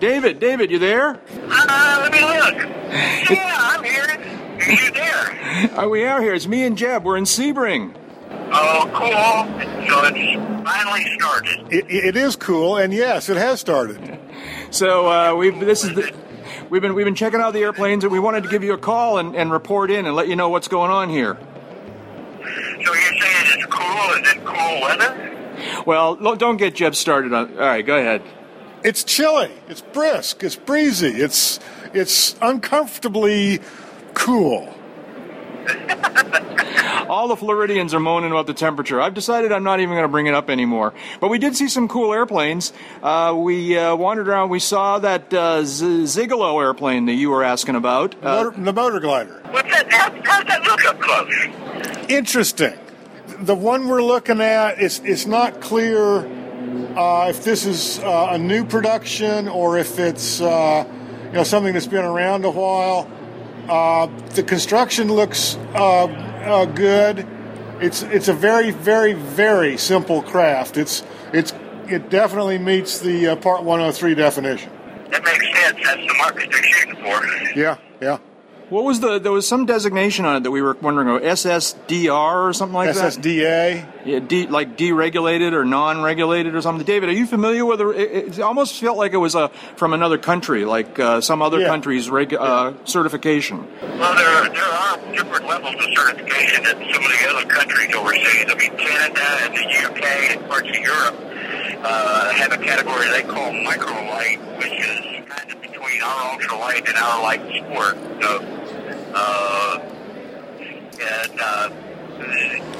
David, David, you there? Uh, let me look. Yeah, I'm here. Are you there? Uh, we are here. It's me and Jeb. We're in Sebring. Oh, cool. So it's finally started. It, it is cool, and yes, it has started. So uh, we've this is the, we've been we've been checking out the airplanes, and we wanted to give you a call and, and report in and let you know what's going on here. So you're saying it's cool? Is it cool weather? Well, don't get Jeb started on. All right, go ahead. It's chilly. It's brisk. It's breezy. It's it's uncomfortably cool. All the Floridians are moaning about the temperature. I've decided I'm not even going to bring it up anymore. But we did see some cool airplanes. Uh, we uh, wandered around. We saw that uh, Z- Zigolo airplane that you were asking about. Uh, Motor, the motor glider. What's that? How's that look up close? Interesting. The one we're looking at is it's not clear uh, if this is uh, a new production or if it's uh, you know something that's been around a while. Uh, the construction looks uh, uh, good. It's it's a very very very simple craft. It's it's it definitely meets the uh, Part 103 definition. That makes sense. That's the market they're shooting for. Yeah, yeah. What was the? There was some designation on it that we were wondering about. SSDR or something like that. SSDA. Yeah, de, like deregulated or non-regulated or something. David, are you familiar with it? It, it almost felt like it was a from another country, like uh, some other Yeah. country's reg, uh, certification. Well, there, there are different levels of certification in some of the other countries overseas. I mean, Canada and the UK and parts of Europe uh, have a category they call microlight, which is kind of between our ultralight and our light sport. So, uh, and, uh,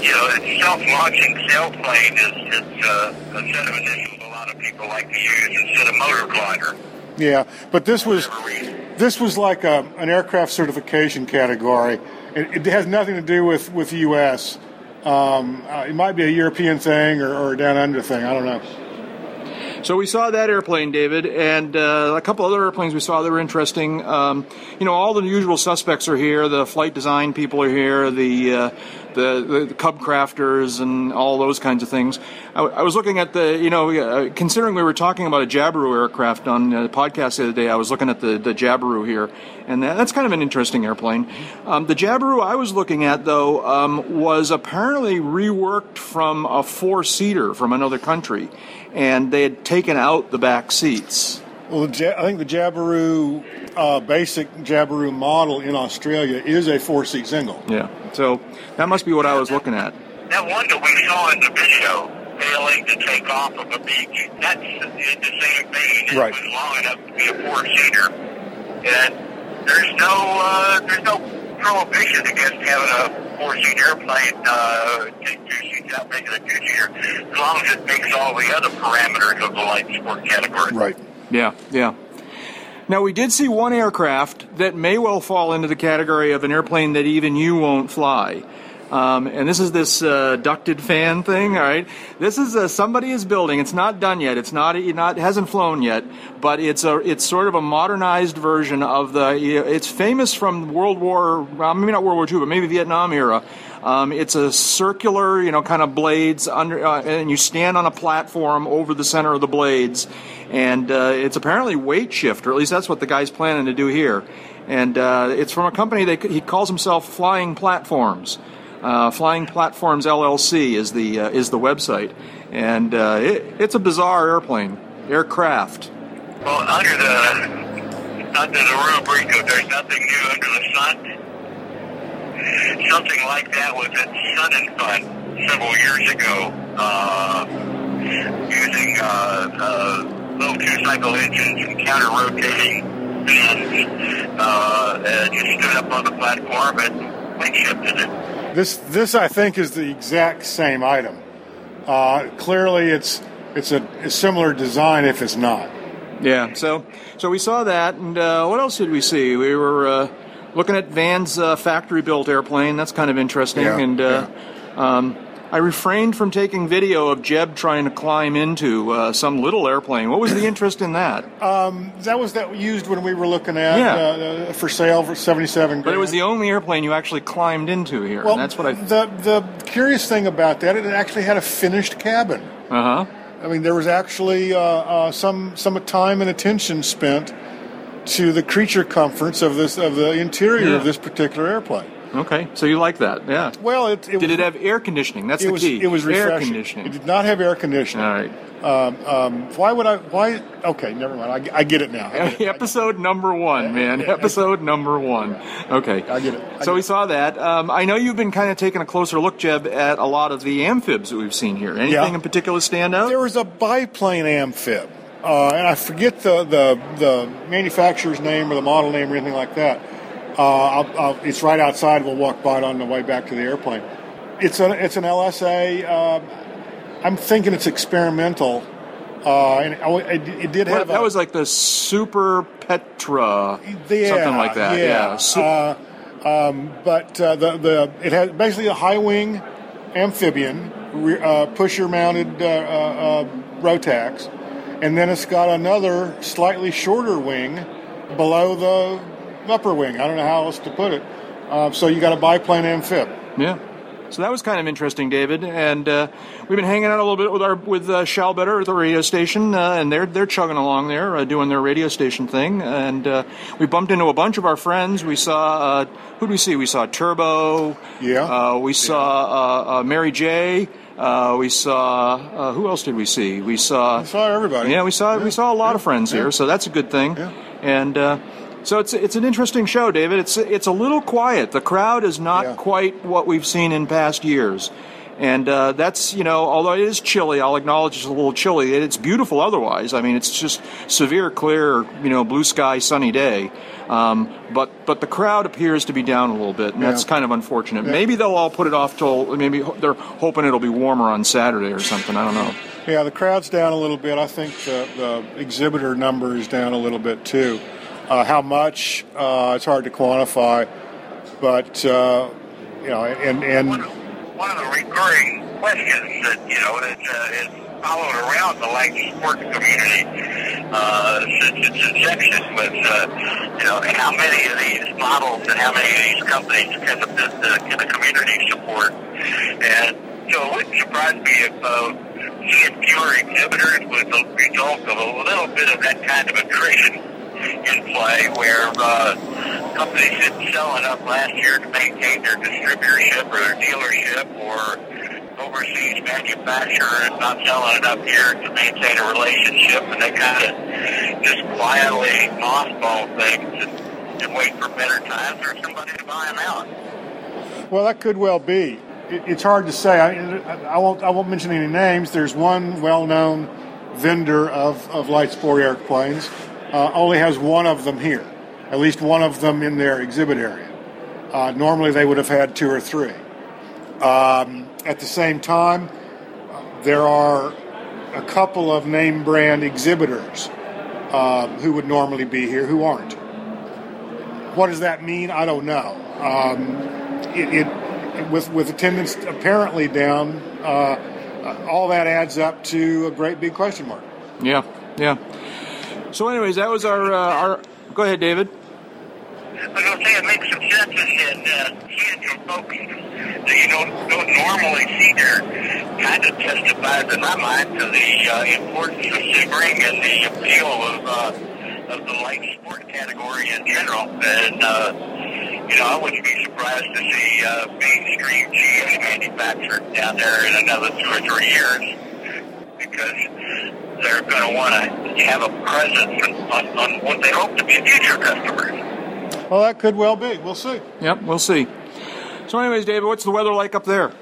you know, a self-launching sailplane is, is uh, a set of initials a lot of people like to use instead of motor glider. Yeah, but this was For whatever reason. this was like a, an aircraft certification category. It, it has nothing to do with with U.S. Um, uh, it might be a European thing or, or a down under thing. I don't know. So we saw that airplane, David, and uh, a couple other airplanes we saw that were interesting. Um, you know, all the usual suspects are here. The flight design people are here. The uh, the, the CubCrafters and all those kinds of things. I, was looking at the, you know, uh, considering we were talking about a Jabiru aircraft on uh, the podcast the other day, I was looking at the, the Jabiru here, and that, that's kind of an interesting airplane. Um, the Jabiru I was looking at, though, um, was apparently reworked from a four seater from another country, and they had taken out the back seats. Well, the, I think the Jabiru uh, basic Jabiru model in Australia is a four seat single. Yeah. So that must be what I was looking at. That one that we saw in the video failing to take off of a beach, that's the same vein. It Right. was long enough to be a four-seater. And there's no, uh, there's no prohibition against having a four-seat airplane, uh, take two seats out, make a two-seater, as long as it makes all the other parameters of the light sport category. Right. Yeah, yeah. Now, we did see one aircraft that may well fall into the category of an airplane that even you won't fly. Um, and this is this uh, ducted fan thing, all right? This is uh, somebody is building. It's not done yet. It's not, it not hasn't flown yet, but it's a it's sort of a modernized version of the. It's famous from World War, well, maybe not World War II, but maybe Vietnam era. Um, it's a circular, you know, kind of blades under, uh, and you stand on a platform over the center of the blades, and uh, it's apparently weight shift, or at least that's what the guy's planning to do here. And uh, it's from a company that he calls himself Flying Platforms. Uh, Flying Platforms LLC is the uh, is the website, and uh, it, it's a bizarre airplane, aircraft. Well, under the under the rubric of there's nothing new under the sun, something like that was at Sun and Fun several years ago, uh, using uh, uh, little two-cycle engines and counter-rotating fins. Uh, and just stood up on the platform and weight shifted it. This this I think is the exact same item. Uh, clearly, it's it's a, a similar design if it's not. Yeah, so so we saw that, and uh, what else did we see? We were uh, looking at Van's uh, factory-built airplane. That's kind of interesting, Yeah, and uh, um, I refrained from taking video of Jeb trying to climb into uh, some little airplane. What was the interest in that? That was that we used when we were looking at Yeah. uh, for sale for seventy-seven. But it was the only airplane you actually climbed into here. Well, and that's what I. the the curious thing about that, it actually had a finished cabin. Uh huh. I mean, there was actually uh, uh, some some time and attention spent to the creature comforts of this of the interior Yeah. of this particular airplane. Okay, so you like that? Yeah. Well, it, it Did was, it have air conditioning? That's the was key. it was air conditioning. It did not have air conditioning. All right. Um, um, why would I? Why? Okay, never mind. I, I get it now. Get it. Episode number one, man. Episode number one. Okay. I get it. I so get we it. saw that. Um, I know you've been kind of taking a closer look, Jeb, at a lot of the amphibs that we've seen here. Anything Yeah. in particular stand out? There was a biplane amphib, uh, and I forget the, the the manufacturer's name or the model name or anything like that. Uh, I'll, I'll, it's right outside. We'll walk by it on the way back to the airplane. It's a it's an LSA. Um, I'm thinking it's experimental, uh, and it, it did Well, have that a, was like the Super Petrel, yeah, something like that. Yeah. Su- Uh, um, but uh, the the it has basically a high wing amphibian, uh, pusher mounted uh, uh, uh, Rotax, and then it's got another slightly shorter wing below the upper wing. I don't know how else to put it. Uh, so you got a biplane amphib. Yeah. So that was kind of interesting, David. And uh, we've been hanging out a little bit with our with uh, Shal Better at the radio station, uh, and they're they're chugging along there, uh, doing their radio station thing. And uh, we bumped into a bunch of our friends. We saw uh, who did we see? We saw Turbo. Yeah. Uh, we saw uh, uh, Mary J. Uh, we saw uh, who else did we see? We saw I saw everybody. yeah, we saw we saw a lot of friends yeah. here, so that's a good thing. Yeah. And uh, so it's it's an interesting show, David. It's it's a little quiet. The crowd is not Yeah. quite what we've seen in past years. And uh, that's, you know, although it is chilly, I'll acknowledge it's a little chilly. It's beautiful otherwise. I mean, it's just severe, clear, you know, blue sky, sunny day. Um, but but the crowd appears to be down a little bit, and that's kind of unfortunate. Maybe they'll all put it off till maybe ho- they're hoping it'll be warmer on Saturday or something. I don't know. Yeah, the crowd's down a little bit. I think the, the exhibitor number is down a little bit too. Uh, how much? Uh, it's hard to quantify, but uh, you know, and One and of, one of the recurring questions that you know that uh, is followed around the light sports community uh, since its inception was, uh, you know, how many of these models and how many of these companies can the, the, can the community support? And so it wouldn't surprise me if uh, seeing fewer exhibitors was the result of a little bit of that kind of attrition in play where uh, companies didn't sell enough last year to maintain their distributorship or their dealership or overseas manufacturer is not selling enough here to maintain a relationship and they kind of just quietly mothball things and, and wait for better times or somebody to buy them out. well, that could well be. It, it's hard to say. I, I won't I won't mention any names. There's one well-known vendor of of light sport airplanes. Uh, only has one of them here, at least one of them in their exhibit area. Uh, normally, they would have had two or three. Um, at the same time, there are a couple of name brand exhibitors uh, who would normally be here who aren't. What does that mean? I don't know. Um, it, it with with attendance apparently down, uh, all that adds up to a great big question mark. Yeah, yeah. So, anyways, that was our uh, our. Go ahead, David. I was to say it makes some sense in uh, seeing some folks that you don't, don't normally see there kind of testifies in my mind to the uh, importance of Sebring and the appeal of, uh, of the light sport category in general. And, uh, you know, I wouldn't be surprised to see uh, mainstream GM manufactured down there in another two or three years because they're going to want to have a presence on, on what they hope to be future customers. Well, that could well be. We'll see. Yep, we'll see. So, anyways, David, what's the weather like up there?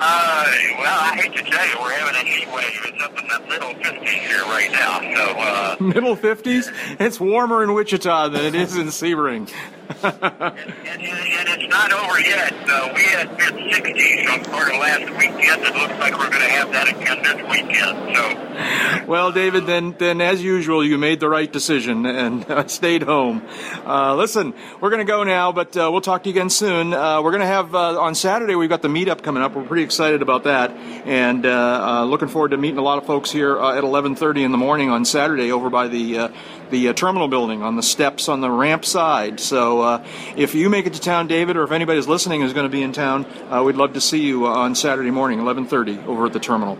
Uh, well, I hate to tell you, we're having a heat wave. It's up in the middle 50s here right now. So, uh, Middle 50s? It's warmer in Wichita than it is in Sebring. and, and, and it's not over yet. Uh, we had mid 60s on part of last It looks like we're going to have that again this weekend. So, Well, David, then, then as usual, you made the right decision and uh, stayed home. Uh, listen, we're going to go now, but uh, we'll talk to you again soon. Uh, we're going to have uh, on Saturday. We've got the meetup coming up. We're pretty excited about that, and uh, uh, looking forward to meeting a lot of folks here uh, at 11:30 in the morning on Saturday over by the uh, the uh, terminal building on the steps on the ramp side. So uh, if you make it to town, David, or if anybody's listening is going to be in town, we'd love to see you on Saturday morning, 11:30, over at the terminal.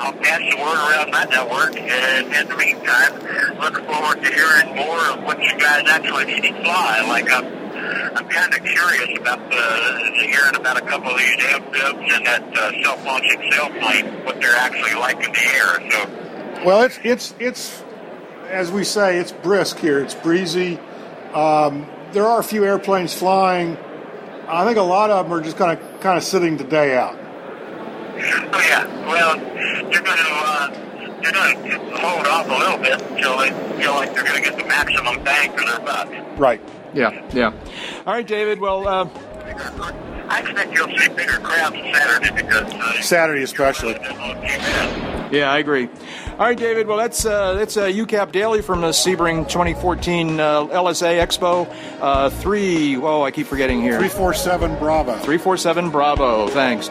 I'll pass the word around my network, and in the meantime, look forward to hearing more of what you guys actually see fly. Like I'm, I'm kind of curious about the hearing about a couple of these amphibs and that uh, self-launching sailplane, what they're actually like in the air. So, well, it's it's it's as we say, it's brisk here. It's breezy. Um, there are a few airplanes flying. I think a lot of them are just kind of kind of sitting the day out. Oh yeah. Well, they're going to uh, they're going to hold off a little bit until they feel like they're going to get the maximum bang for their buck. Right. Yeah. Yeah. All right, David. Well. Uh, I expect you'll see bigger crowds Saturday because uh, Saturday especially. Yeah, I agree. All right, David. Well, that's uh, that's uh, UCAP Daily from the Sebring 2014 uh, LSA Expo. Uh, three. Oh, I keep forgetting here. Three four seven Bravo. Three four seven Bravo. Thanks.